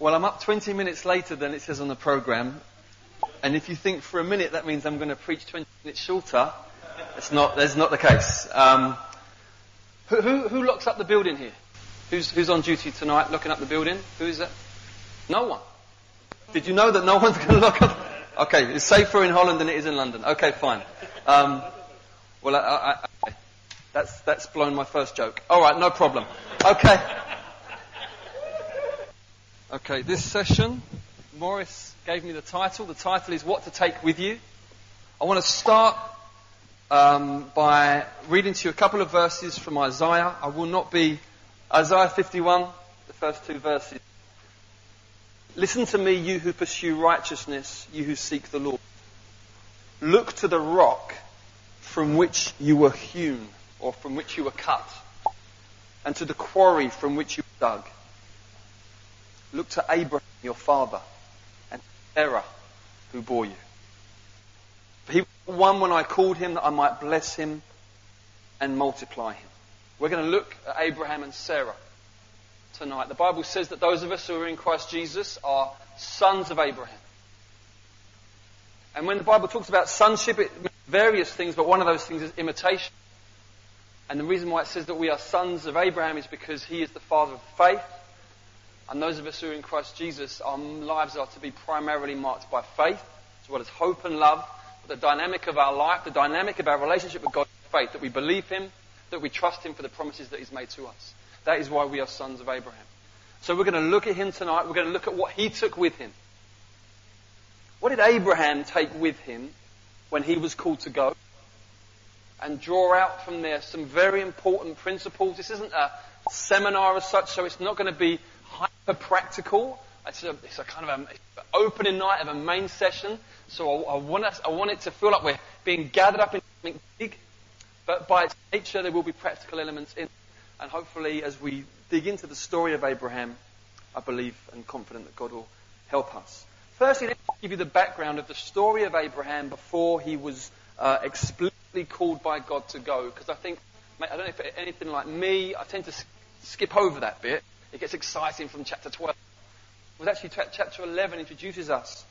Well, I'm up 20 minutes later than it says on the program. And if you think for a minute that means I'm going to preach 20 minutes shorter, it's not, that's not the case. Um, who, who, who locks up the building here? Who's, who's on duty tonight locking up the building? Who is that? No one. Did you know that no one's going to lock up? Okay, it's safer in Holland than it is in London. Okay, fine. Um, well, I, I, I, that's, that's blown my first joke. All right, no problem. Okay. Okay, this session, Morris gave me the title. The title is What to Take With You. I want to start um, by reading to you a couple of verses from Isaiah. I will not be Isaiah 51, the first two verses. Listen to me, you who pursue righteousness, you who seek the Lord. Look to the rock from which you were hewn, or from which you were cut, and to the quarry from which you dug. Look to Abraham, your father, and Sarah, who bore you. For he was one when I called him that I might bless him and multiply him. We're going to look at Abraham and Sarah tonight. The Bible says that those of us who are in Christ Jesus are sons of Abraham. And when the Bible talks about sonship, it means various things, but one of those things is imitation. And the reason why it says that we are sons of Abraham is because he is the father of faith. And those of us who are in Christ Jesus, our lives are to be primarily marked by faith, as well as hope and love. But the dynamic of our life, the dynamic of our relationship with God is faith, that we believe Him, that we trust Him for the promises that He's made to us. That is why we are sons of Abraham. So we're going to look at him tonight. We're going to look at what he took with him. What did Abraham take with him when he was called to go? And draw out from there some very important principles. This isn't a seminar as such, so it's not going to be hyper practical. It's a, it's a kind of an opening night of a main session. So I, I, want us, I want it to feel like we're being gathered up in something big. But by its nature, there will be practical elements in it. and hopefully, as we dig into the story of Abraham, I believe and confident that God will help us. Firstly, let me give you the background of the story of Abraham before he was uh, explicitly called by God to go. Because I think, mate, I don't know if anything like me, I tend to skip over that bit. It gets exciting from chapter 12. It was actually chapter 11 introduces us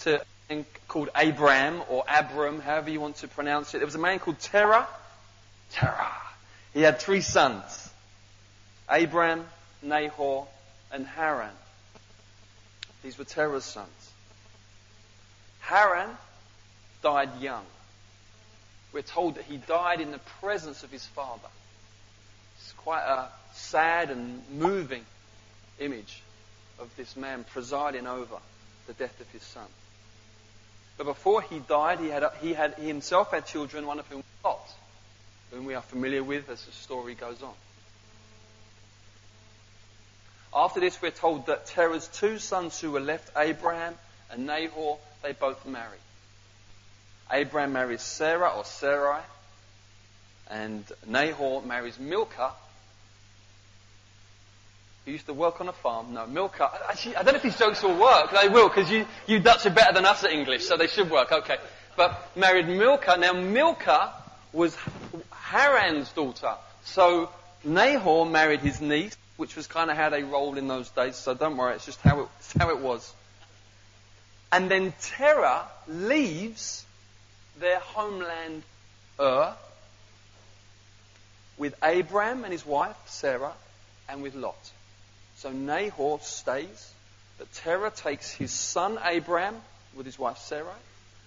to a man called Abram or Abram, however you want to pronounce it. There was a man called Terah. Terah. He had three sons. Abram, Nahor, and Haran. These were Terah's sons. Haran died young. We're told that he died in the presence of his father. Quite a sad and moving image of this man presiding over the death of his son. But before he died, he had, he had he himself had children, one of whom was Lot, whom we are familiar with as the story goes on. After this, we're told that Terah's two sons who were left, Abraham and Nahor, they both marry. Abraham marries Sarah or Sarai, and Nahor marries Milcah, who used to work on a farm. No, Milcah. Actually, I don't know if these jokes will work. They will, because you, you Dutch are better than us at English, so they should work. Okay. But married Milcah. Now, Milcah was Haran's daughter. So Nahor married his niece, which was kind of how they rolled in those days. So don't worry, it's just how it, it's how it was. And then Terah leaves their homeland Ur with Abram and his wife Sarah and with Lot. So Nahor stays, but Terah takes his son Abram with his wife Sarah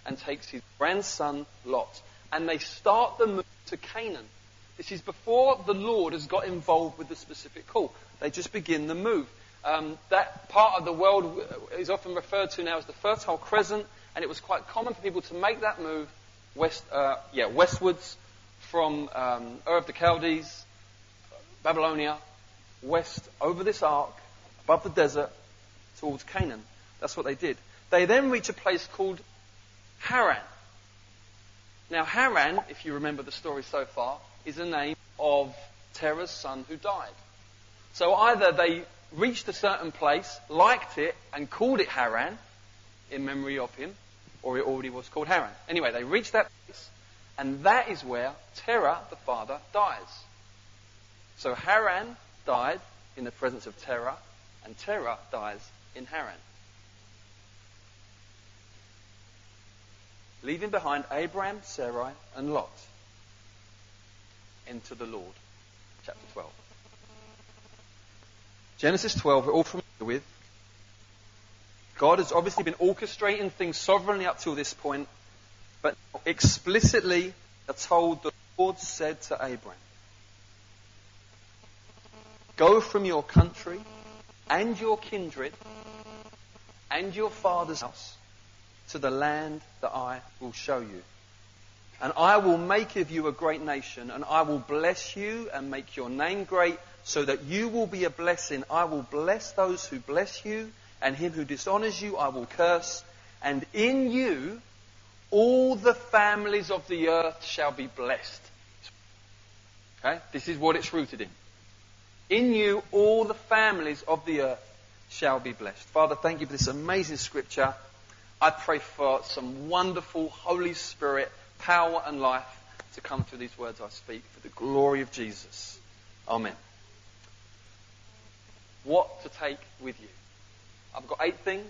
and takes his grandson Lot. And they start the move to Canaan. This is before the Lord has got involved with the specific call. They just begin the move. Um, that part of the world is often referred to now as the Fertile Crescent, and it was quite common for people to make that move west, uh, yeah, westwards from um, Ur of the Chaldees, Babylonia, west over this arc, above the desert, towards Canaan. That's what they did. They then reach a place called Haran. Now, Haran, if you remember the story so far, is the name of Terah's son who died. So either they reached a certain place, liked it, and called it Haran in memory of him, or it already was called Haran. Anyway, they reached that place, and that is where Terah, the father, dies. So Haran died in the presence of Terah, and Terah dies in Haran. Leaving behind Abraham, Sarai, and Lot. Enter the Lord. Chapter 12. Genesis 12, we're all familiar with. God has obviously been orchestrating things sovereignly up till this point, but explicitly are told the Lord said to Abraham, Go from your country and your kindred and your father's house to the land that I will show you. And I will make of you a great nation, and I will bless you and make your name great, so that you will be a blessing. I will bless those who bless you, and him who dishonors you I will curse. And in you all the families of the earth shall be blessed. Okay? This is what it's rooted in. In you all the families of the earth shall be blessed. Father, thank you for this amazing scripture. I pray for some wonderful Holy Spirit power and life to come through these words I speak for the glory of Jesus. Amen. What to take with you? I've got eight things.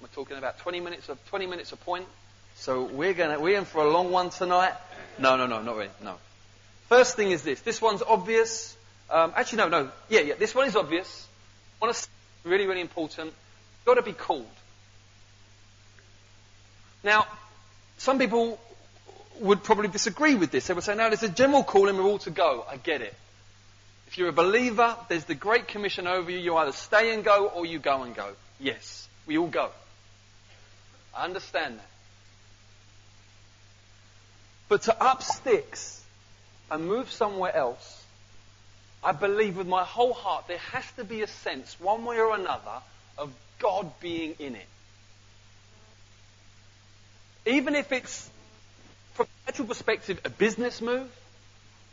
We're talking about 20 minutes of 20 minutes a point. So we're going we're in for a long one tonight. No, no, no, not really. No. First thing is this. This one's obvious. Um, actually, no, no. Yeah, yeah. This one is obvious. To really, really important. Got to be called. Now, some people would probably disagree with this. They would say, no, there's a general calling, we're all to go. I get it. If you're a believer, there's the Great Commission over you. You either stay and go or you go and go. Yes, we all go. I understand that. But to up sticks and move somewhere else, I believe with my whole heart there has to be a sense, one way or another, of God being in it. Even if it's from a natural perspective, a business move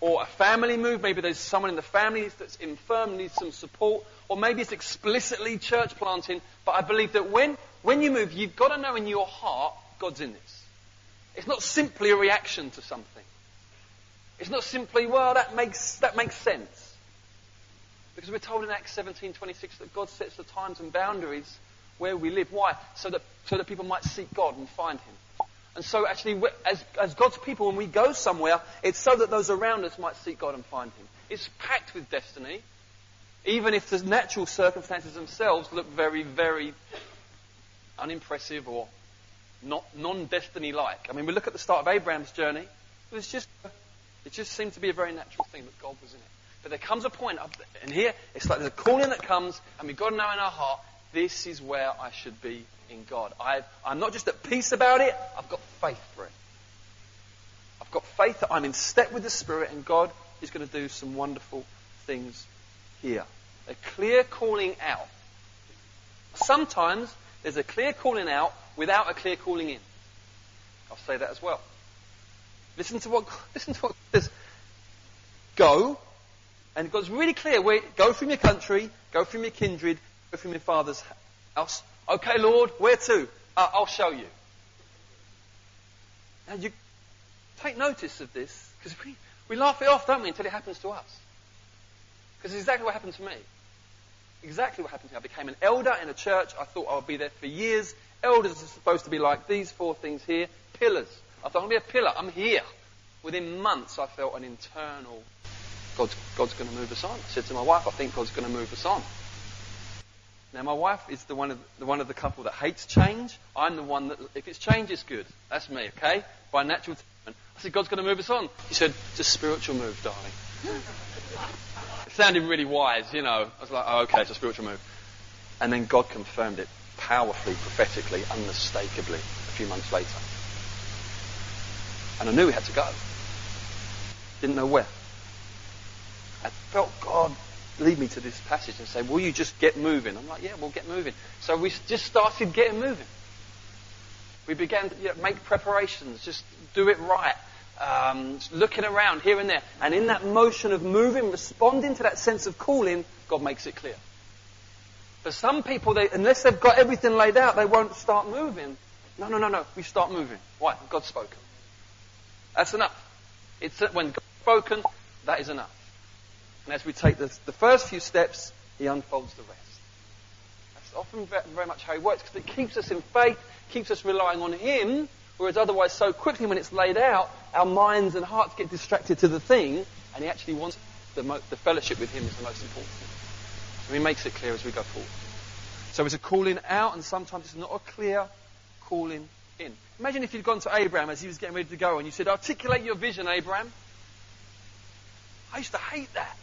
or a family move. Maybe there's someone in the family that's infirm, needs some support, or maybe it's explicitly church planting. But I believe that when, when you move, you've got to know in your heart God's in this. It's not simply a reaction to something. It's not simply, well, that makes, that makes sense. Because we're told in Acts 17:26 that God sets the times and boundaries where we live. Why? So that, so that people might seek God and find Him. And so actually, as, as God's people, when we go somewhere, it's so that those around us might seek God and find Him. It's packed with destiny, even if the natural circumstances themselves look very, very unimpressive or not non-destiny-like. I mean, we look at the start of Abraham's journey. It was just, it just seemed to be a very natural thing that God was in it. But there comes a point, up and here it's like there's a calling that comes, and we've got to know in our heart, this is where I should be in God. i am not just at peace about it, I've got faith for it. I've got faith that I'm in step with the Spirit and God is going to do some wonderful things here. A clear calling out. Sometimes there's a clear calling out without a clear calling in. I'll say that as well. Listen to what listen to what says. Go, and God's really clear. Where, go from your country, go from your kindred, go from your father's house, Okay, Lord, where to? Uh, I'll show you. Now, you take notice of this because we, we laugh it off, don't we, until it happens to us. Because it's exactly what happened to me. Exactly what happened to me. I became an elder in a church. I thought I would be there for years. Elders are supposed to be like these four things here pillars. I thought to be a pillar. I'm here. Within months, I felt an internal God's, going to move us on. I said to my wife, I think God's going to move us on. Now, my wife is the one of the one of the couple that hates change. I'm the one that, if it's change, it's good. That's me, okay? By natural temperament. I said, God's going to move us on. He said, just spiritual move, darling. it sounded really wise, you know. I was like, oh, okay, it's a spiritual move. And then God confirmed it powerfully, prophetically, unmistakably a few months later. And I knew we had to go. Didn't know where. I felt God lead me to this passage and say, Will you just get moving? I'm like, Yeah, we'll get moving. So we just started getting moving. We began to you know, make preparations, just do it right, um, looking around here and there. And in that motion of moving, responding to that sense of calling, God makes it clear. For some people, they, unless they've got everything laid out, they won't start moving. No, no, no, no. We start moving. Why? God's spoken. That's enough. It's when God's spoken, that is enough. And as we take the, the first few steps, he unfolds the rest. That's often very much how He works because it keeps us in faith, keeps us relying on Him, whereas otherwise, so quickly when it's laid out, our minds and hearts get distracted to the thing, and He actually wants the, mo- the fellowship with Him is the most important. So He makes it clear as we go forward. So it's a calling out, and sometimes it's not a clear calling in. Imagine if you'd gone to Abraham as he was getting ready to go, and you said, "Articulate your vision, Abraham." I used to hate that.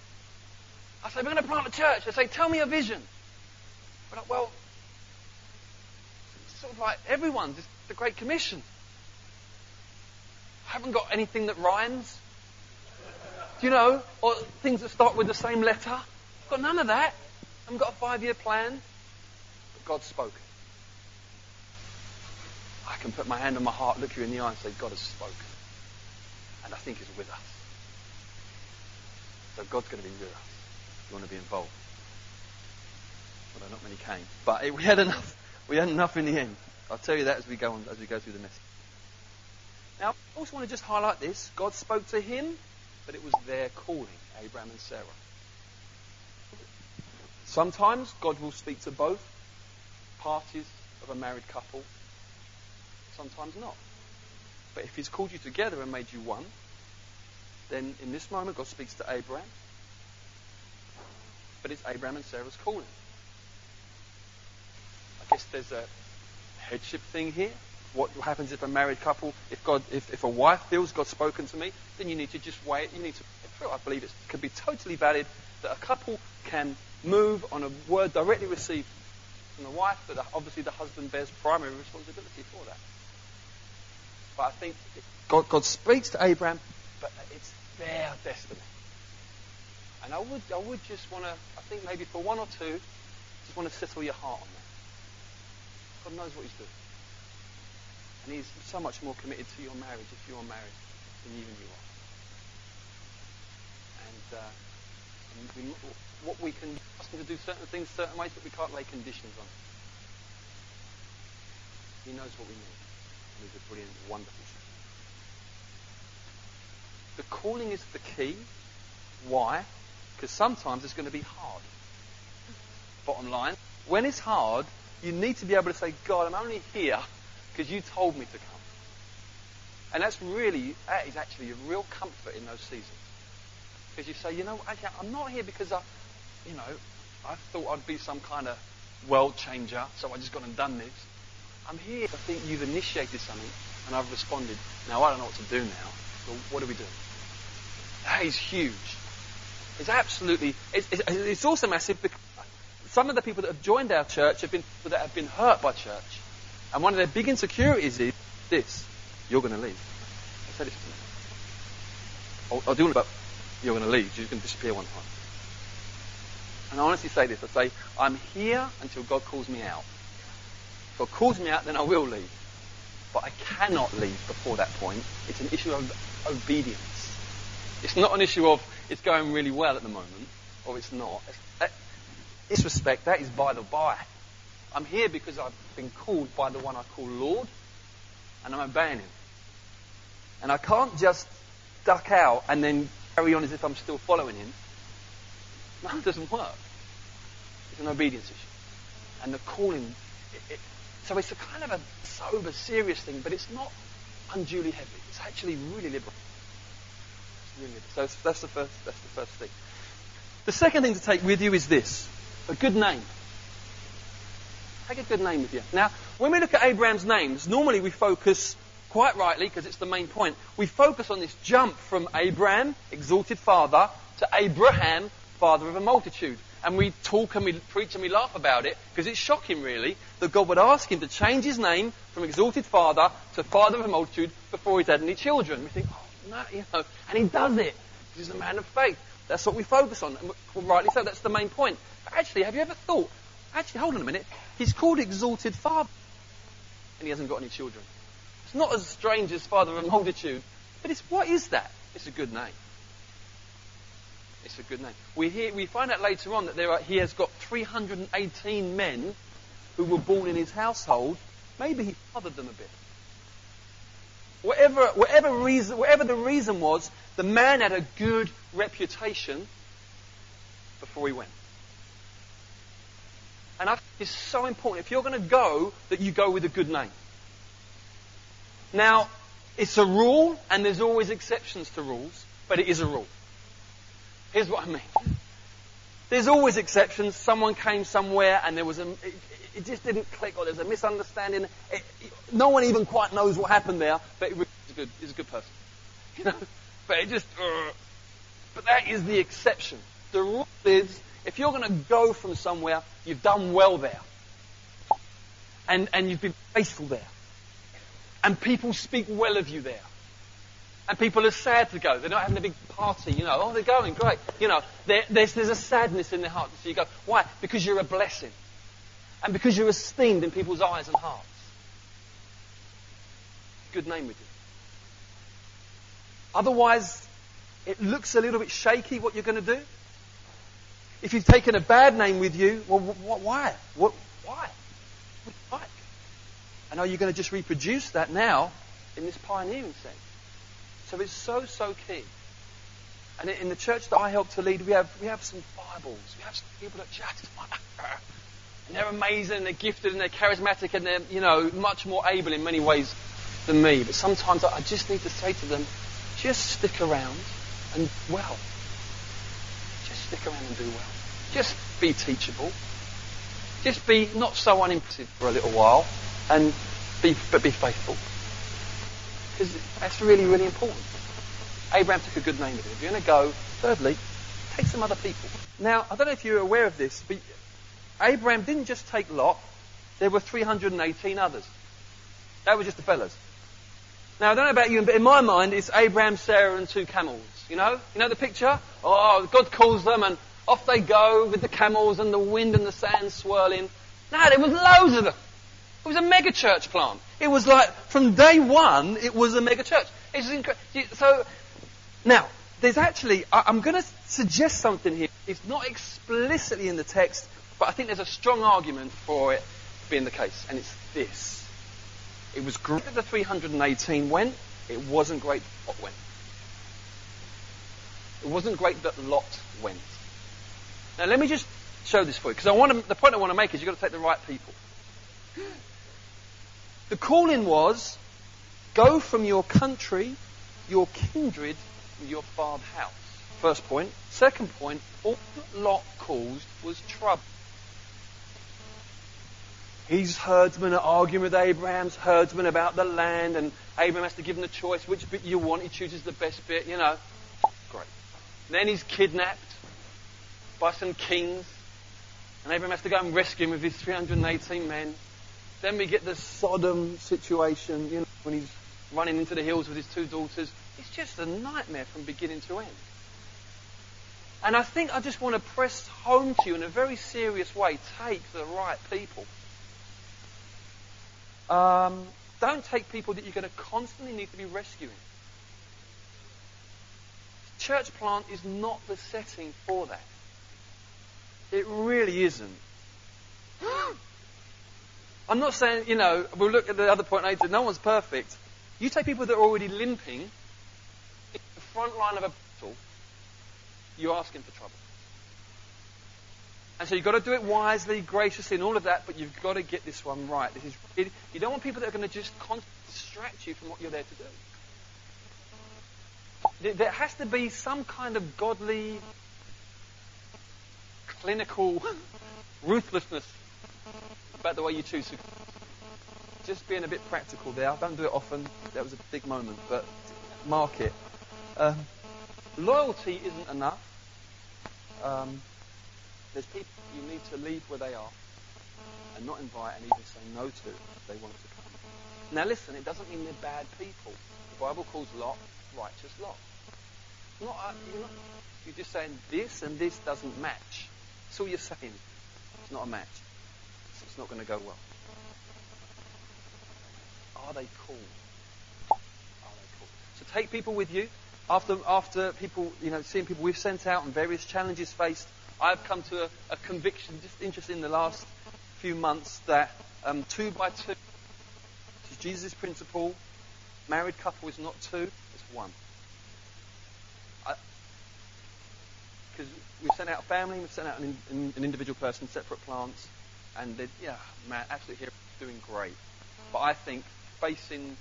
I say, "We're going to plant a church." They say, "Tell me a vision." But like, well, it's sort of like everyone's. It's the Great Commission. I haven't got anything that rhymes. Do you know? Or things that start with the same letter. I've got none of that. I haven't got a five-year plan. But God spoke. I can put my hand on my heart, look you in the eye and say, God has spoken. And I think He's with us. So God's going to be with us. You want to be involved. Although not many came. But we had enough. We had enough in the end. I'll tell you that as we go on, as we go through the message. Now, I also want to just highlight this. God spoke to him, but it was their calling, Abraham and Sarah. Sometimes God will speak to both parties of a married couple. Sometimes not. But if He's called you together and made you one, then in this moment God speaks to Abraham. But it's Abraham and Sarah's calling. I guess there's a headship thing here. What happens if a married couple, if God, if, if a wife feels God's spoken to me, then you need to just wait. You need to. I believe it could be totally valid that a couple can move on a word directly received from the wife, but obviously the husband bears primary responsibility for that. But I think God, God speaks to Abraham, but it's their destiny. And I would, I would just want to, I think maybe for one or two, just want to settle your heart on that. God knows what He's doing. And He's so much more committed to your marriage if you are married than even you are. And, uh, and we, what we can ask Him to do certain things certain ways, but we can't lay conditions on it. He knows what we need. And He's a brilliant, wonderful shepherd. The calling is the key. Why? Because sometimes it's going to be hard. Bottom line, when it's hard, you need to be able to say, God, I'm only here because you told me to come. And that's really, that is actually a real comfort in those seasons. Because you say, you know, actually, I'm not here because I, you know, I thought I'd be some kind of world changer, so I just gone and done this. I'm here. I think you've initiated something, and I've responded. Now I don't know what to do now. So what do we do? That is huge. It's absolutely. It's, it's, also massive because some of the people that have joined our church have been people that have been hurt by church, and one of their big insecurities is this: you're going to leave. I said it to me. I'll, I'll do it, but you're going to leave. You're going to disappear one time. And I honestly say this: I say, I'm here until God calls me out. If God calls me out, then I will leave. But I cannot leave before that point. It's an issue of obedience. It's not an issue of it's going really well at the moment, or it's not. Uh, that, this respect, that is by the by. I'm here because I've been called by the one I call Lord, and I'm obeying him. And I can't just duck out and then carry on as if I'm still following him. No, it doesn't work. It's an obedience issue. And the calling, it, it, so it's a kind of a sober, serious thing, but it's not unduly heavy. It's actually really liberal. Liberal. So that's the first. That's the first thing. The second thing to take with you is this: a good name. Take a good name with you. Now, when we look at Abraham's names, normally we focus quite rightly, because it's the main point, we focus on this jump from Abraham, exalted father, to Abraham, father of a multitude. And we talk and we preach and we laugh about it because it's shocking, really, that God would ask him to change his name from exalted father to father of a multitude before he's had any children. We think, no, you know, and he does it. He's a man of faith. That's what we focus on. And rightly so, that's the main point. But actually, have you ever thought, actually, hold on a minute, he's called exalted father and he hasn't got any children. It's not as strange as father of a multitude, but it's, what is that? It's a good name. It's a good name. We, hear, we find out later on that there are, he has got 318 men who were born in his household. Maybe he fathered them a bit. Whatever, whatever, reason, whatever the reason was, the man had a good reputation before he went. And I think it's so important. If you're going to go, that you go with a good name. Now, it's a rule, and there's always exceptions to rules, but it is a rule. Here's what I mean. There's always exceptions. Someone came somewhere and there was a, it, it just didn't click or there's a misunderstanding. It, it, no one even quite knows what happened there, but he's a good, he's a good person. You know? But it just, uh, but that is the exception. The rule is, if you're going to go from somewhere, you've done well there. And, and you've been faithful there. And people speak well of you there. And people are sad to go. They're not having a big party, you know. Oh, they're going, great. You know, there's, there's a sadness in their heart. So you go, why? Because you're a blessing. And because you're esteemed in people's eyes and hearts. Good name with you. Otherwise, it looks a little bit shaky what you're going to do. If you've taken a bad name with you, well, wh- why? What, why? What and are you going to just reproduce that now in this pioneering sense? So it's so, so key. And in the church that I help to lead, we have, we have some Bibles. We have some people that just, and they're amazing, and they're gifted, and they're charismatic, and they're, you know, much more able in many ways than me. But sometimes I just need to say to them, just stick around and well. Just stick around and do well. Just be teachable. Just be not so unimpressive for a little while and be, but be faithful. Because that's really, really important. Abraham took a good name with it. If you're going to go, thirdly, take some other people. Now, I don't know if you're aware of this, but Abraham didn't just take Lot. There were 318 others. That were just the fellas. Now, I don't know about you, but in my mind, it's Abraham, Sarah, and two camels. You know? You know the picture? Oh, God calls them, and off they go with the camels and the wind and the sand swirling. No, there was loads of them. It was a mega church plant. It was like, from day one, it was a mega church. It's incredible. So, now, there's actually, I, I'm going to suggest something here. It's not explicitly in the text, but I think there's a strong argument for it being the case, and it's this. It was great that the 318 went, it wasn't great that Lot went. It wasn't great that Lot went. Now, let me just show this for you, because I want the point I want to make is you've got to take the right people. The calling was go from your country, your kindred, your father's house. First point. Second point, all that Lot caused was trouble. His herdsmen are arguing with Abraham's herdsmen about the land, and Abraham has to give him the choice which bit you want. He chooses the best bit, you know. Great. Then he's kidnapped by some kings, and Abraham has to go and rescue him with his 318 men. Then we get the Sodom situation, you know, when he's running into the hills with his two daughters. It's just a nightmare from beginning to end. And I think I just want to press home to you in a very serious way take the right people. Um, don't take people that you're going to constantly need to be rescuing. Church plant is not the setting for that. It really isn't. I'm not saying, you know, we'll look at the other point later, no one's perfect. You take people that are already limping in the front line of a battle, you're asking for trouble. And so you've got to do it wisely, graciously, and all of that, but you've got to get this one right. This is, it, you don't want people that are going to just distract you from what you're there to do. There has to be some kind of godly, clinical ruthlessness about the way you choose to. Just being a bit practical there. I don't do it often. That was a big moment, but mark it. Um, loyalty isn't enough. Um, there's people you need to leave where they are and not invite and even say no to if they want to come. Now listen, it doesn't mean they're bad people. The Bible calls Lot righteous Lot. Not, uh, you're, not, you're just saying this and this doesn't match. That's all you're saying. It's not a match it's not going to go well. Are they cool? Are they cool? So take people with you. After, after people, you know, seeing people we've sent out and various challenges faced, I've come to a, a conviction, just interesting in the last few months, that um, two by two is Jesus' principle. Married couple is not two, it's one. Because we've sent out a family, we've sent out an, an, an individual person, separate plants and they, yeah, man, absolutely here, doing great. But I think facing,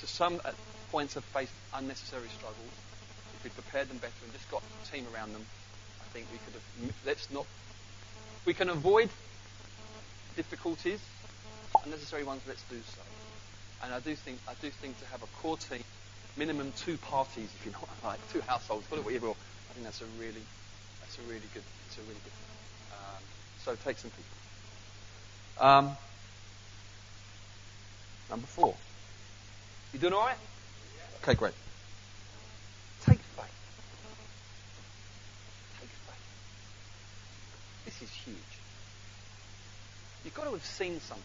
to some uh, points, have faced unnecessary struggles. If we prepared them better and just got a team around them, I think we could have. Let's not. We can avoid difficulties, unnecessary ones. Let's do so. And I do think I do think to have a core team, minimum two parties, if you know what I like, two households, call it whatever. I think that's a really that's a really good. It's a really good. So take some people. Um, number four. You doing all right? Okay, great. Take faith. Take faith. This is huge. You've got to have seen something.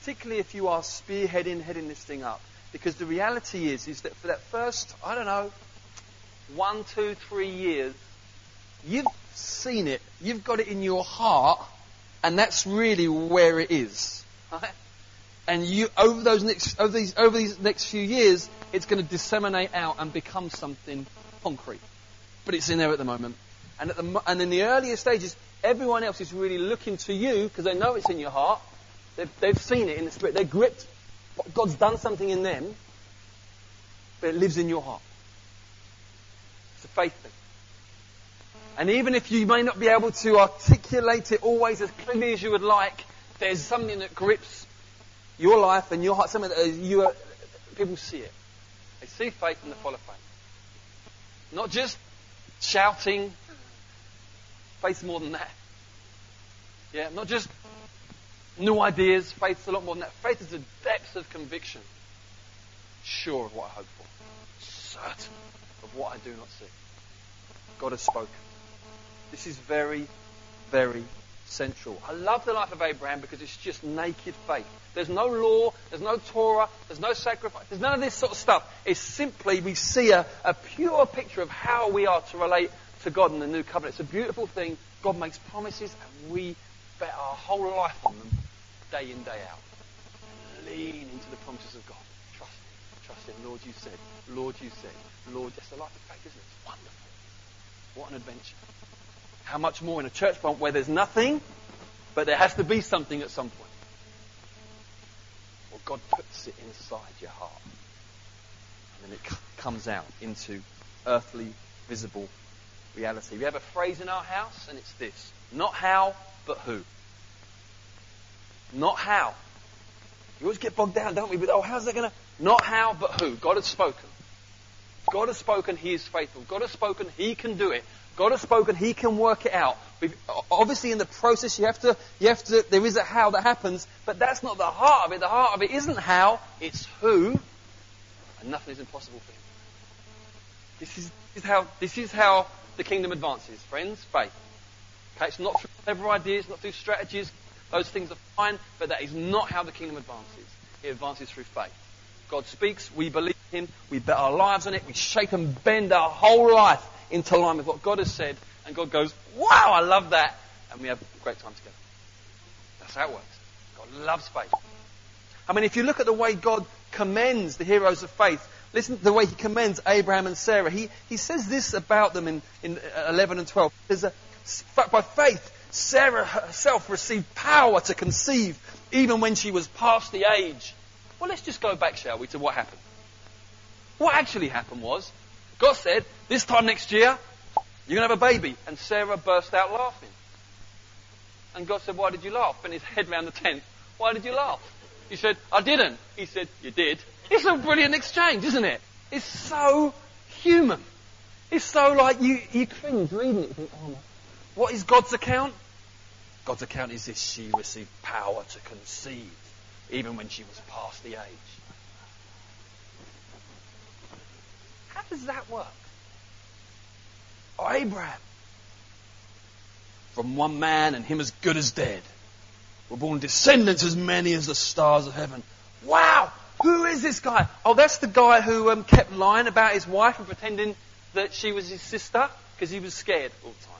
Particularly if you are spearheading, heading this thing up. Because the reality is, is that for that first, I don't know, one, two, three years, you've seen it, you've got it in your heart, and that's really where it is. Right? And you, over those next, over these, over these next few years, it's going to disseminate out and become something concrete. But it's in there at the moment. And, at the, and in the earlier stages, everyone else is really looking to you because they know it's in your heart. They've, they've seen it in the spirit. They're gripped. God's done something in them, but it lives in your heart. It's a faith thing. And even if you may not be able to articulate it always as clearly as you would like, there's something that grips your life and your heart, something that uh, you are, people see it. They see faith and they follow faith. Not just shouting. Faith's more than that. Yeah, not just new ideas. Faith's a lot more than that. Faith is a depth of conviction. Sure of what I hope for. Certain of what I do not see. God has spoken. This is very, very central. I love the life of Abraham because it's just naked faith. There's no law, there's no Torah, there's no sacrifice, there's none of this sort of stuff. It's simply we see a, a pure picture of how we are to relate to God in the new covenant. It's a beautiful thing. God makes promises and we bet our whole life on them day in, day out. lean into the promises of God. Trust Him. Trust Him. Lord, you said. Lord, you said. Lord, that's the life of faith, isn't it? It's wonderful. What an adventure. How much more in a church plant where there's nothing, but there has to be something at some point. Well, God puts it inside your heart. And then it c- comes out into earthly, visible reality. We have a phrase in our house, and it's this not how, but who. Not how. You always get bogged down, don't we? But, oh, how's that going to. Not how, but who. God has spoken. God has spoken, He is faithful. God has spoken, He can do it. God has spoken, He can work it out. Obviously, in the process, you have to, you have to, there is a how that happens, but that's not the heart of it. The heart of it isn't how, it's who, and nothing is impossible for Him. This is, is how, this is how the kingdom advances, friends. Faith. Okay, it's not through clever ideas, not through strategies. Those things are fine, but that is not how the kingdom advances. It advances through faith. God speaks, we believe Him, we bet our lives on it, we shape and bend our whole life into line with what God has said, and God goes, wow, I love that, and we have a great time together. That's how it works. God loves faith. I mean, if you look at the way God commends the heroes of faith, listen to the way He commends Abraham and Sarah. He, he says this about them in, in uh, 11 and 12. There's a, uh, by faith, Sarah herself received power to conceive even when she was past the age. Well, let's just go back, shall we, to what happened. What actually happened was God said, this time next year, you're going to have a baby. And Sarah burst out laughing. And God said, why did you laugh? And his head round the tent, why did you laugh? He said, I didn't. He said, you did. It's a brilliant exchange, isn't it? It's so human. It's so like you, you cringe reading it. Think, oh, what is God's account? God's account is this she received power to conceive, even when she was past the age. How does that work? Oh, Abraham, from one man and him as good as dead, were born descendants as many as the stars of heaven. Wow! Who is this guy? Oh, that's the guy who um, kept lying about his wife and pretending that she was his sister because he was scared all the time.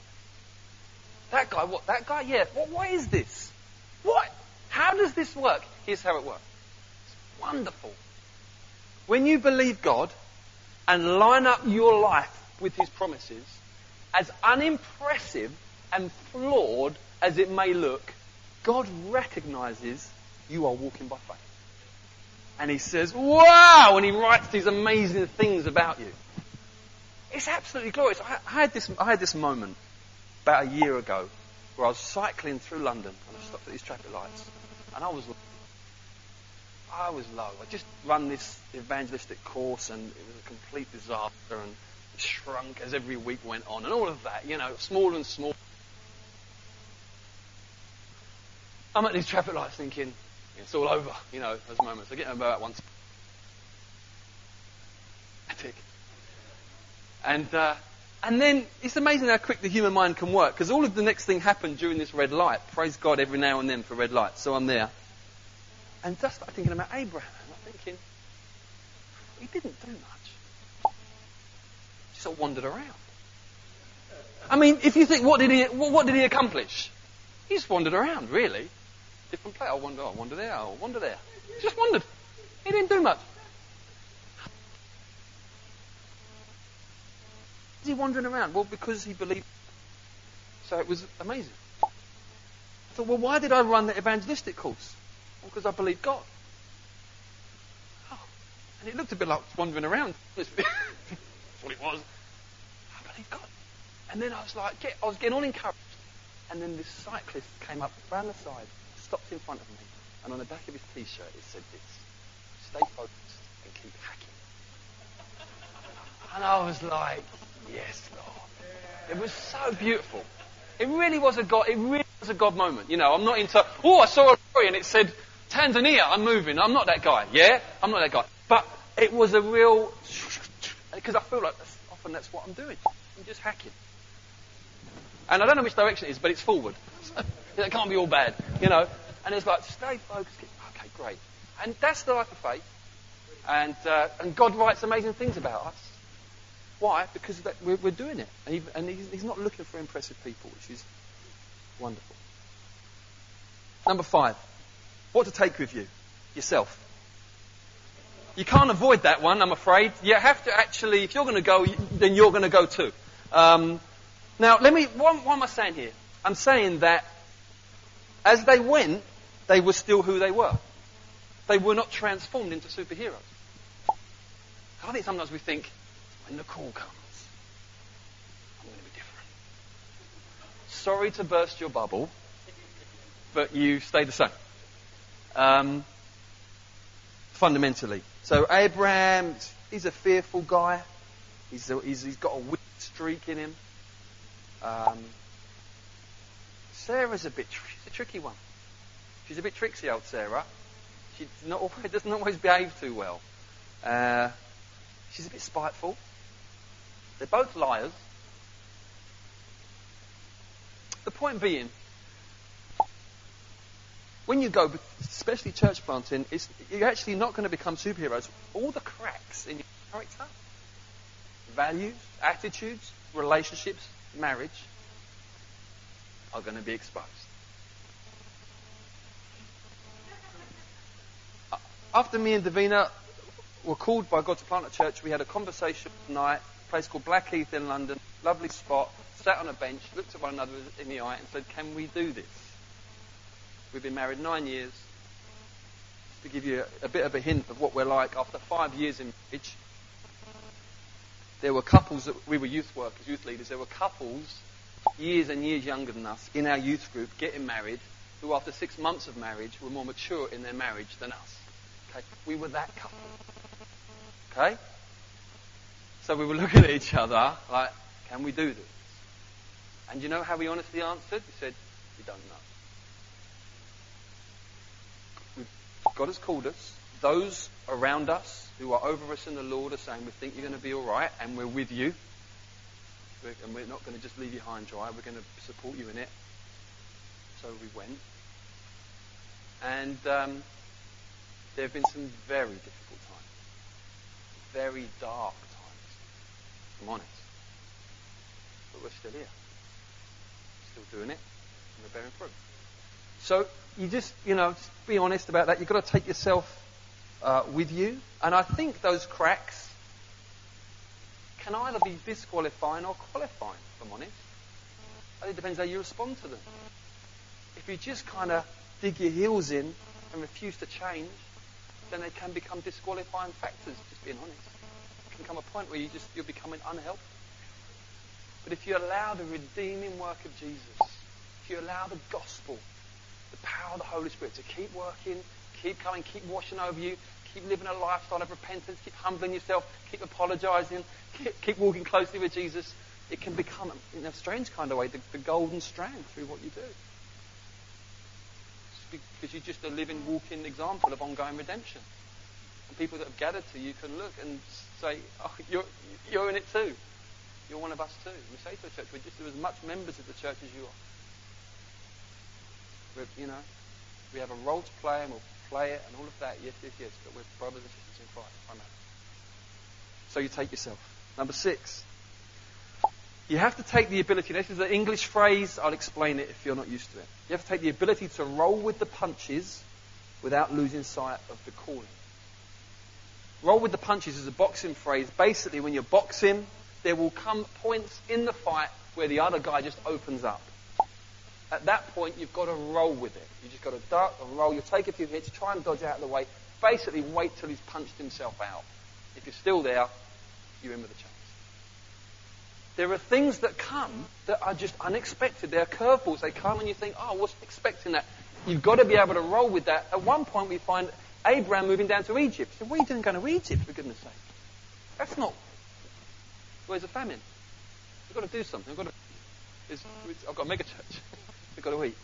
That guy, what? That guy? Yeah. What, what is this? What? How does this work? Here's how it works. It's wonderful. When you believe God, and line up your life with his promises, as unimpressive and flawed as it may look, God recognizes you are walking by faith. And he says, wow! And he writes these amazing things about you. It's absolutely glorious. I, I, had this, I had this moment about a year ago where I was cycling through London and I stopped at these traffic lights and I was I was low. I just run this evangelistic course and it was a complete disaster and shrunk as every week went on and all of that, you know, small and small. I'm at these traffic lights thinking, it's all over, you know, those moments. I get about once. And, uh, and then it's amazing how quick the human mind can work because all of the next thing happened during this red light. Praise God every now and then for red lights. So I'm there. And just start thinking about Abraham. I'm thinking, he didn't do much. Just sort of wandered around. I mean, if you think, what did he, what did he accomplish? He just wandered around, really. Different place. I wander, I wander there, I wander there. He just wandered. He didn't do much. Is he wandering around? Well, because he believed. So it was amazing. I thought, well, why did I run the evangelistic course? Because I believed God. Oh. And it looked a bit like wandering around. That's what it was. I believed God. And then I was like, I was getting all encouraged. And then this cyclist came up round the side, stopped in front of me, and on the back of his t-shirt it said this, stay focused and keep hacking. And I was like, yes, Lord. It was so beautiful. It really was a God, it really was a God moment. You know, I'm not into, oh, I saw a lorry and it said, Tanzania, I'm moving. I'm not that guy. Yeah? I'm not that guy. But it was a real, because I feel like that's, often that's what I'm doing. I'm just hacking. And I don't know which direction it is, but it's forward. So it can't be all bad, you know. And it's like, stay focused. Okay, great. And that's the life of faith. And, uh, and God writes amazing things about us. Why? Because we're, we're, doing it. And, he, and he's, he's not looking for impressive people, which is wonderful. Number five. What to take with you? Yourself. You can't avoid that one, I'm afraid. You have to actually, if you're going to go, then you're going to go too. Um, now, let me, what, what am I saying here? I'm saying that as they went, they were still who they were. They were not transformed into superheroes. I think sometimes we think, when the call comes, I'm going to be different. Sorry to burst your bubble, but you stay the same. Um, fundamentally. So Abraham, he's a fearful guy. He's, a, he's, he's got a weak streak in him. Um, Sarah's a bit, she's a tricky one. She's a bit tricksy, old Sarah. She not doesn't always behave too well. Uh, she's a bit spiteful. They're both liars. The point being, when you go, especially church planting, you're actually not going to become superheroes. All the cracks in your character, values, attitudes, relationships, marriage are going to be exposed. After me and Davina were called by God to plant a church, we had a conversation tonight, a place called Blackheath in London, lovely spot, sat on a bench, looked at one another in the eye and said, can we do this? We've been married nine years. To give you a, a bit of a hint of what we're like, after five years in marriage, there were couples that we were youth workers, youth leaders. There were couples years and years younger than us in our youth group getting married who, after six months of marriage, were more mature in their marriage than us. Okay, we were that couple. Okay, so we were looking at each other like, "Can we do this?" And you know how we honestly answered? We said, "We don't know." God has called us. Those around us who are over us in the Lord are saying, We think you're going to be all right, and we're with you. and we're not going to just leave you high and dry. We're going to support you in it. So we went. And um, there have been some very difficult times, very dark times, I'm honest. But we're still here, still doing it, and we're bearing fruit. So you just, you know, just be honest about that. You've got to take yourself uh, with you. And I think those cracks can either be disqualifying or qualifying, if I'm honest. it depends how you respond to them. if you just kind of dig your heels in and refuse to change, then they can become disqualifying factors, just being honest. It can come a point where you just, you're becoming unhelpful. But if you allow the redeeming work of Jesus, if you allow the gospel, the power of the Holy Spirit to keep working, keep coming, keep washing over you, keep living a lifestyle of repentance, keep humbling yourself, keep apologizing, keep, keep walking closely with Jesus, it can become, in a strange kind of way, the, the golden strand through what you do. Because you're just a living, walking example of ongoing redemption. And people that have gathered to you can look and say, oh, you're, you're in it too. You're one of us too. We say to a church, we're just as much members of the church as you are. We're, you know, we have a role to play and we'll play it and all of that. Yes, yes, yes. But we're brothers and sisters in Christ primarily. So you take yourself. Number six. You have to take the ability, this is an English phrase, I'll explain it if you're not used to it. You have to take the ability to roll with the punches without losing sight of the calling. Roll with the punches is a boxing phrase. Basically, when you're boxing, there will come points in the fight where the other guy just opens up. At that point, you've got to roll with it. You've just got to duck and roll. You take a few hits, try and dodge out of the way. Basically, wait till he's punched himself out. If you're still there, you're in with a chance. There are things that come that are just unexpected. They're curveballs. They come and you think, oh, I wasn't expecting that. You've got to be able to roll with that. At one point, we find Abraham moving down to Egypt. Are you doing going to Egypt, for goodness sake? That's not. Where's the famine? We've got to do something. We've got to. I've got a mega church. We've got to eat.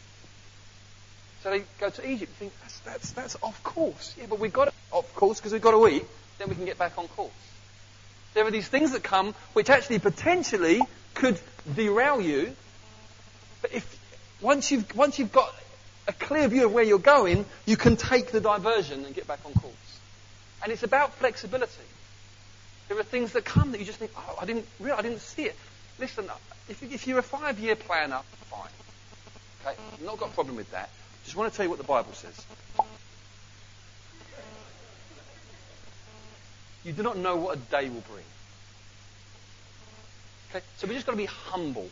So they go to Egypt. You think that's that's that's off course. Yeah, but we've got to off course because we've got to eat. Then we can get back on course. There are these things that come which actually potentially could derail you. But if once you've once you've got a clear view of where you're going, you can take the diversion and get back on course. And it's about flexibility. There are things that come that you just think, oh, I didn't really, I didn't see it. Listen, if, if you're a five-year planner, fine. Okay, not got a problem with that. Just want to tell you what the Bible says. You do not know what a day will bring. Okay? So we just got to be humble.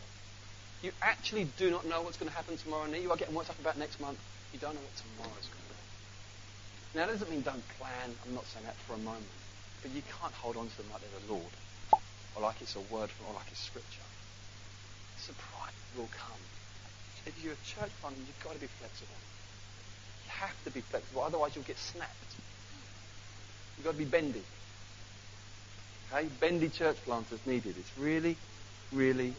You actually do not know what's going to happen tomorrow, you are getting worked up about next month. You don't know what tomorrow is going to be. Now, that doesn't mean don't plan. I'm not saying that for a moment. But you can't hold on to them like they're the Lord, or like it's a word from, or like it's scripture. Surprise will come. If you're a church planter, you've got to be flexible. You have to be flexible, otherwise you'll get snapped. You've got to be bendy. Okay? Bendy church planters needed. It's really, really.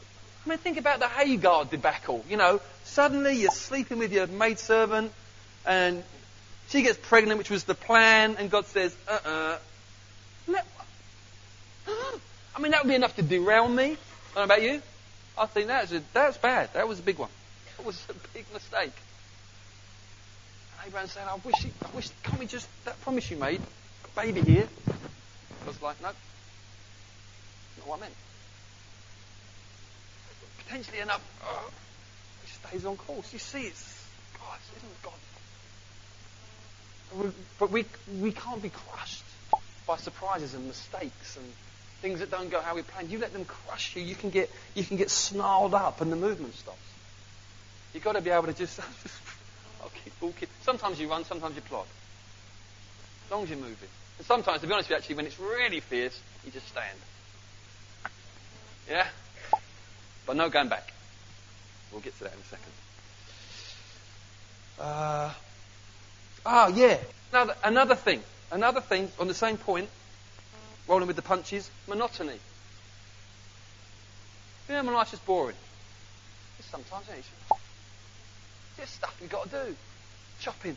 I mean, think about the Hagar debacle. You know, suddenly you're sleeping with your maidservant, and she gets pregnant, which was the plan, and God says, uh-uh. I mean, that would be enough to derail me. I don't know about you. I think that's a, that's bad. That was a big one. That was a big mistake. And Abraham said, I wish, he, I wish, can't we just, that promise you made, baby here. Was like, no, not what I meant. Potentially enough. He stays on course. You see, it's God, isn't God? But we, we can't be crushed by surprises and mistakes and things that don't go how we planned. You let them crush you, you can get, you can get snarled up and the movement stops. You've got to be able to just. Sometimes you run, sometimes you plod. As long as you're moving. And sometimes, to be honest with you, actually, when it's really fierce, you just stand. Yeah? But no going back. We'll get to that in a second. Uh, oh, yeah. Another, another thing. Another thing on the same point, rolling with the punches, monotony. You know, my life's boring. It's sometimes, isn't Just stuff you've got to do. Chopping.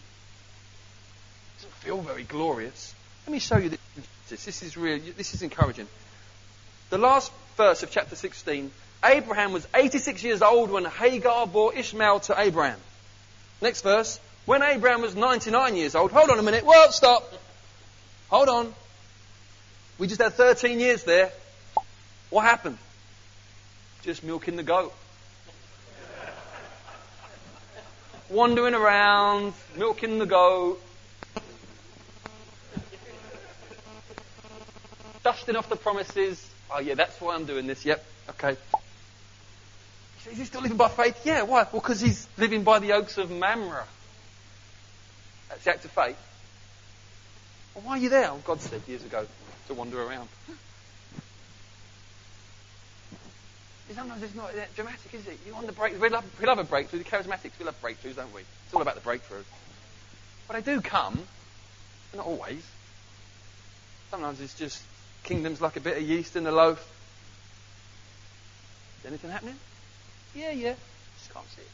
Doesn't feel very glorious. Let me show you this. This is really, this is encouraging. The last verse of chapter 16, Abraham was 86 years old when Hagar bore Ishmael to Abraham. Next verse, when Abraham was 99 years old, hold on a minute, whoa, stop. Hold on. We just had 13 years there. What happened? Just milking the goat. Wandering around, milking the goat. Dusting off the promises, Oh, yeah, that's why I'm doing this. Yep. Okay. Is he still living by faith? Yeah, why? Well, because he's living by the oaks of Mamre. That's the act of faith. Well, why are you there? Well, God said years ago to wander around. Sometimes it's not that dramatic, is it? You want the break. We love, we love a breakthrough. The charismatics, we love breakthroughs, don't we? It's all about the breakthrough. But they do come, not always. Sometimes it's just kingdoms like a bit of yeast in the loaf. Is anything happening? Yeah, yeah. Just can't see it.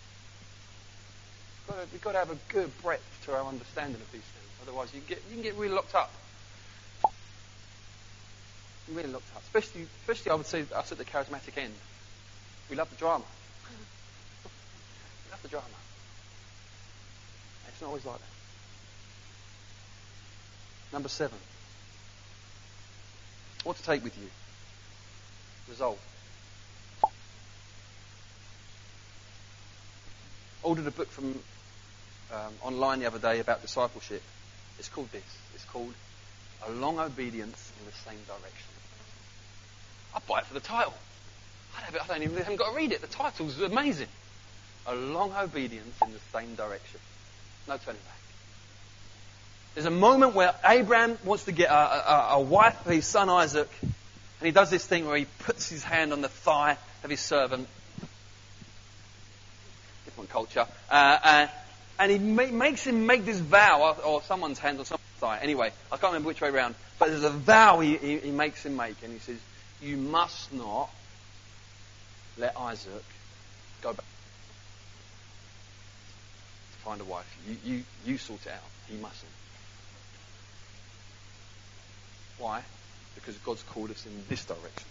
We've got, to, we've got to have a good breadth to our understanding of these things. Otherwise, you can get, you can get really locked up. Really locked up. Especially, especially, I would say, us at the charismatic end. We love the drama. we love the drama. It's not always like that. Number seven. What to take with you? Resolve. Ordered a book from um, online the other day about discipleship. It's called this. It's called A Long Obedience in the Same Direction. I'd buy it for the title. I don't, I don't even haven't got to read it. The title's amazing. A long obedience in the same direction. No turning back. There's a moment where Abraham wants to get a, a, a wife for his son Isaac, and he does this thing where he puts his hand on the thigh of his servant. Different culture. Uh, uh, and he ma- makes him make this vow, or, or someone's hand on someone's thigh. Anyway, I can't remember which way around. But there's a vow he, he, he makes him make, and he says, You must not let Isaac go back to find a wife. You, you, you sort it out. He mustn't. Why? Because God's called us in this direction.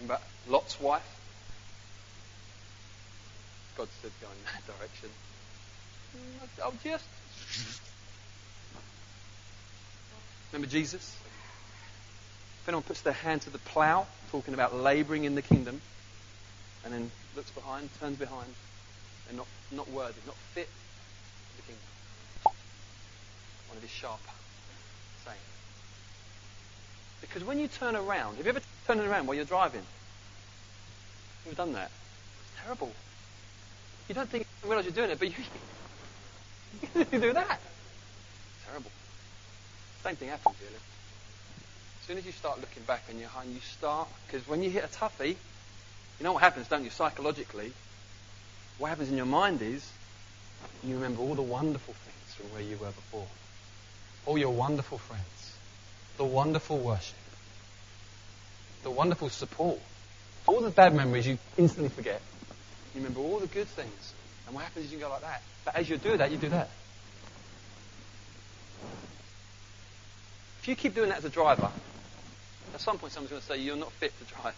Remember Lot's wife? God said go in that direction. I'll just. Remember Jesus? If anyone puts their hand to the plough, talking about labouring in the kingdom, and then looks behind, turns behind, they're not, not worthy, not fit for the kingdom. One of his sharp sayings. Because when you turn around, have you ever turned around while you're driving? Have you ever done that? It's terrible. You don't think you realise you're doing it, but you, you do that. Terrible. Same thing happens, really. As soon as you start looking back on your home, you start, because when you hit a toughie, you know what happens, don't you, psychologically? What happens in your mind is you remember all the wonderful things from where you were before. All your wonderful friends, the wonderful worship, the wonderful support. All the bad memories you instantly forget. You remember all the good things. And what happens is you go like that. But as you do that, you do that. If you keep doing that as a driver, at some point, someone's going to say, You're not fit to drive.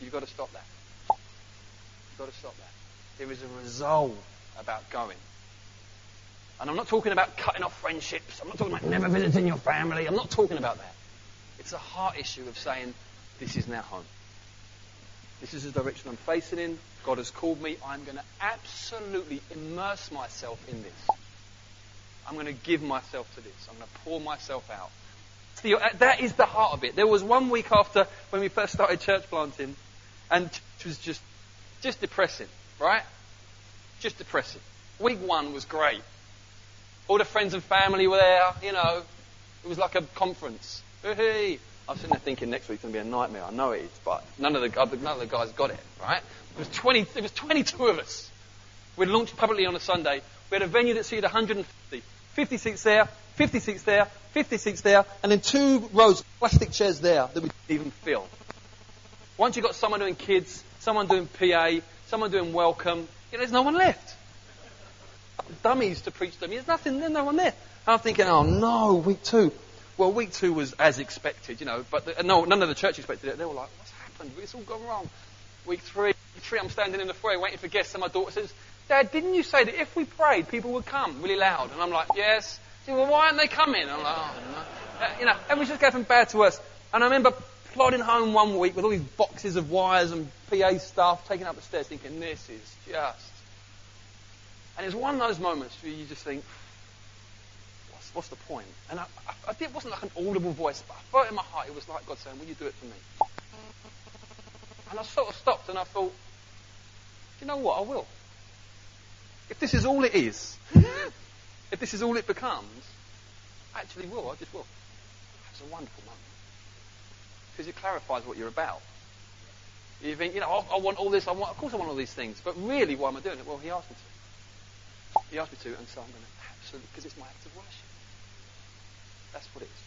You've got to stop that. You've got to stop that. There is a resolve about going. And I'm not talking about cutting off friendships. I'm not talking about never visiting your family. I'm not talking about that. It's a heart issue of saying, This is now home. This is the direction I'm facing in. God has called me. I'm going to absolutely immerse myself in this. I'm going to give myself to this. I'm going to pour myself out. Uh, that is the heart of it. There was one week after when we first started church planting, and it was just, just depressing, right? Just depressing. Week one was great. All the friends and family were there, you know. It was like a conference. Hey. I was sitting there thinking next week's going to be a nightmare. I know it is, but none of the, none of the guys got it, right? It was 20, it was 22 of us. We'd launched publicly on a Sunday. We had a venue that seated 150. 50 seats there, 50 seats there, 50 seats there, and then two rows of plastic chairs there that we didn't even fill. Once you've got someone doing kids, someone doing PA, someone doing welcome, you know, there's no one left. Dummies to preach to me. There's nothing, there's no one there. And I'm thinking, oh no, week two. Well, week two was as expected, you know, but the, no, none of the church expected it. They were like, what's happened? It's all gone wrong. Week three, week three, I'm standing in the foyer waiting for guests, and my daughter says, Dad, didn't you say that if we prayed, people would come really loud? And I'm like, yes. Said, well, why aren't they coming? And I'm like, oh, no. Uh, you know, and we just go from bad to worse. And I remember plodding home one week with all these boxes of wires and PA stuff, taking up the stairs, thinking, this is just. And it's one of those moments where you just think, what's, what's the point? And I, I, it wasn't like an audible voice, but I felt in my heart it was like God saying, will you do it for me? And I sort of stopped and I thought, you know what? I will. If this is all it is, if this is all it becomes, actually will. I just will. It's a wonderful moment. Because it clarifies what you're about. You think, you know, I, I, want all this, I want, of course I want all these things, but really why am I doing it? Well, he asked me to. He asked me to, and so I'm going to absolutely, because it's my act of worship. That's what it is.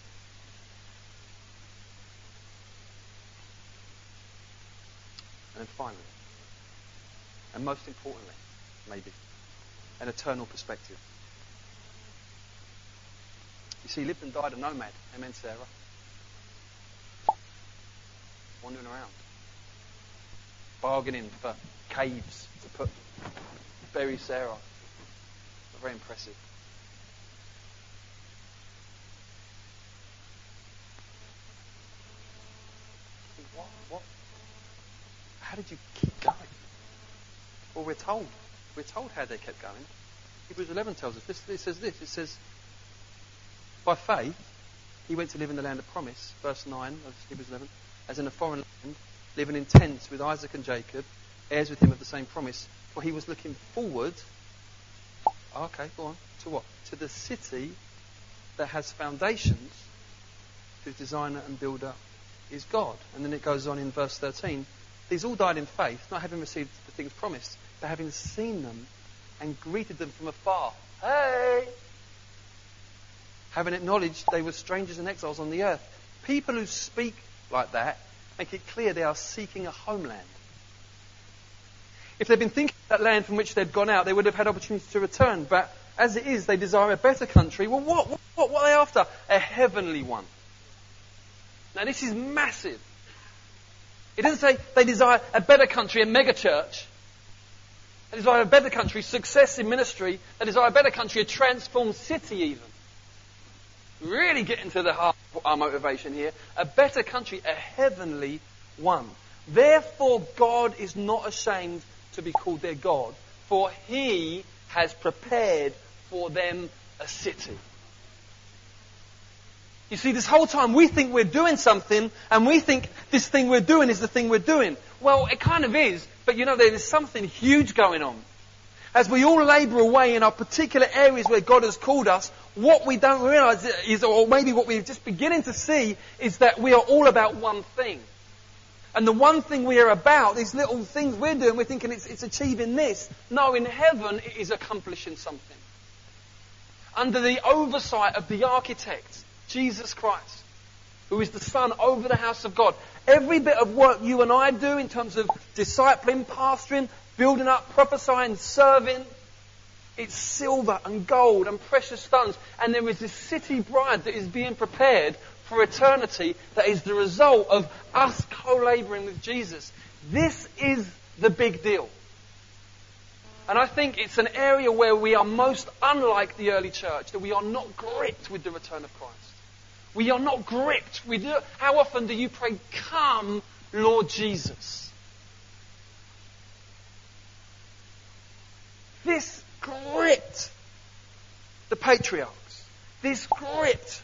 And then finally, and most importantly, maybe, an eternal perspective. You see, lived and died a nomad. Amen, Sarah. Wandering around. Bargaining for caves to put bury Sarah. Very impressive. What? What? How did you keep going? Well, we're told. We're told how they kept going. Hebrews 11 tells us this. It says this. It says, by faith, he went to live in the land of promise, verse 9 of Hebrews 11, as in a foreign land, living in tents with Isaac and Jacob, heirs with him of the same promise, for he was looking forward. Ah, okay, go on. To what? To the city that has foundations, whose designer and builder is God. And then it goes on in verse 13. These all died in faith, not having received the things promised, but having seen them and greeted them from afar. Hey! Having acknowledged they were strangers and exiles on the earth. People who speak like that make it clear they are seeking a homeland. If they'd been thinking of that land from which they'd gone out, they would have had opportunity to return. But as it is, they desire a better country. Well, what? What, what, what are they after? A heavenly one. Now, this is massive. It doesn't say they desire a better country, a mega church. They desire a better country, success in ministry. They desire a better country, a transformed city, even. Really getting to the heart of our motivation here. A better country, a heavenly one. Therefore, God is not ashamed to be called their God, for he has prepared for them a city. You see, this whole time we think we're doing something, and we think this thing we're doing is the thing we're doing. Well, it kind of is, but you know, there is something huge going on. As we all labour away in our particular areas where God has called us, what we don't realise is, or maybe what we're just beginning to see, is that we are all about one thing. And the one thing we are about, these little things we're doing, we're thinking it's, it's achieving this. No, in heaven, it is accomplishing something. Under the oversight of the architect, Jesus Christ, who is the Son over the house of God. Every bit of work you and I do in terms of discipling, pastoring, building up, prophesying, serving, it's silver and gold and precious stones. And there is this city bride that is being prepared for eternity that is the result of us co-laboring with Jesus. This is the big deal. And I think it's an area where we are most unlike the early church, that we are not gripped with the return of Christ. We are not gripped. How often do you pray, Come, Lord Jesus? This gripped the patriarchs. This gripped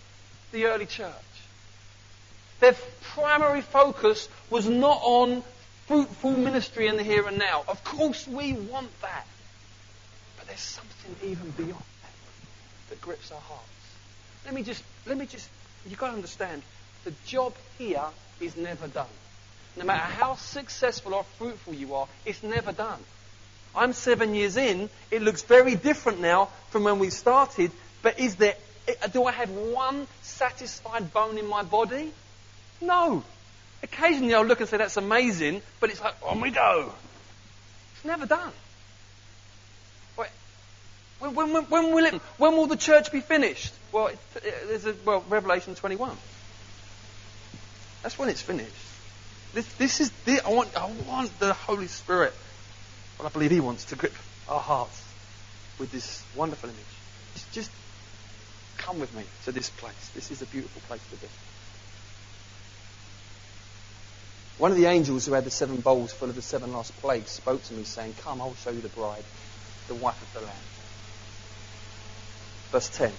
the early church. Their primary focus was not on fruitful ministry in the here and now. Of course, we want that. But there's something even beyond that that grips our hearts. Let me just, let me just You've got to understand, the job here is never done. No matter how successful or fruitful you are, it's never done. I'm seven years in. It looks very different now from when we started. But is there, eh, do I have one satisfied bone in my body? No. Occasionally I'll look and say, that's amazing, but it's like, on we go. It's never done. When, when, when, will, it, when will the church be finished? Well, it, a, well, Revelation 21. That's when it's finished. This, this is the, I want, I want the Holy Spirit, well, I believe He wants to grip our hearts with this wonderful image. Just, just come with me to this place. This is a beautiful place to be. One of the angels who had the seven bowls full of the seven last plagues spoke to me, saying, Come, I will show you the bride, the wife of the Lamb. Verse 10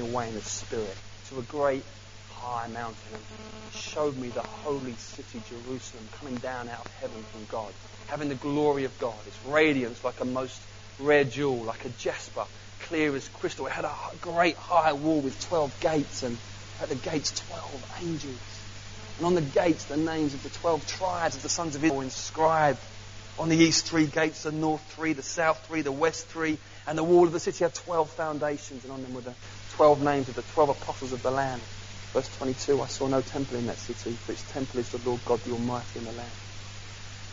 away in the spirit to a great high mountain and showed me the holy city, Jerusalem, coming down out of heaven from God, having the glory of God. Its radiance like a most rare jewel, like a jasper, clear as crystal. It had a great high wall with 12 gates, and at the gates, 12 angels. And on the gates, the names of the 12 tribes of the sons of Israel inscribed. On the east, three gates, the north, three, the south, three, the west, three, and the wall of the city had 12 foundations, and on them were the 12 names of the 12 apostles of the Lamb. Verse 22, I saw no temple in that city, for its temple is the Lord God the Almighty and the Lamb.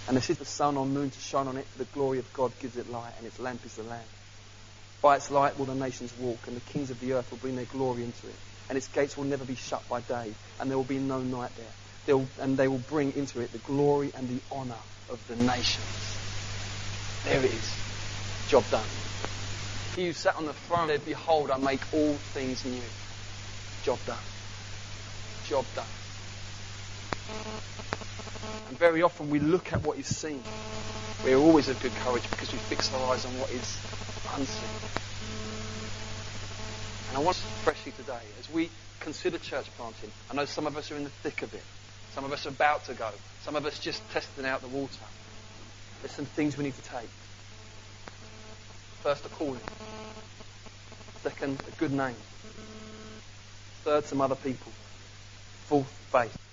And this is the sun or moon to shine on it, for the glory of God gives it light, and its lamp is the Lamb. By its light will the nations walk, and the kings of the earth will bring their glory into it. And its gates will never be shut by day, and there will be no night there. They'll, and they will bring into it the glory and the honour of the nations. There it is. Job done. He who sat on the throne said, Behold, I make all things new. Job done. Job done. And very often we look at what is seen. We're always of good courage because we fix our eyes on what is unseen. And I want to express you today, as we consider church planting, I know some of us are in the thick of it. Some of us are about to go. Some of us just testing out the water. There's some things we need to take. First, a calling. Second, a good name. Third, some other people. Fourth, faith.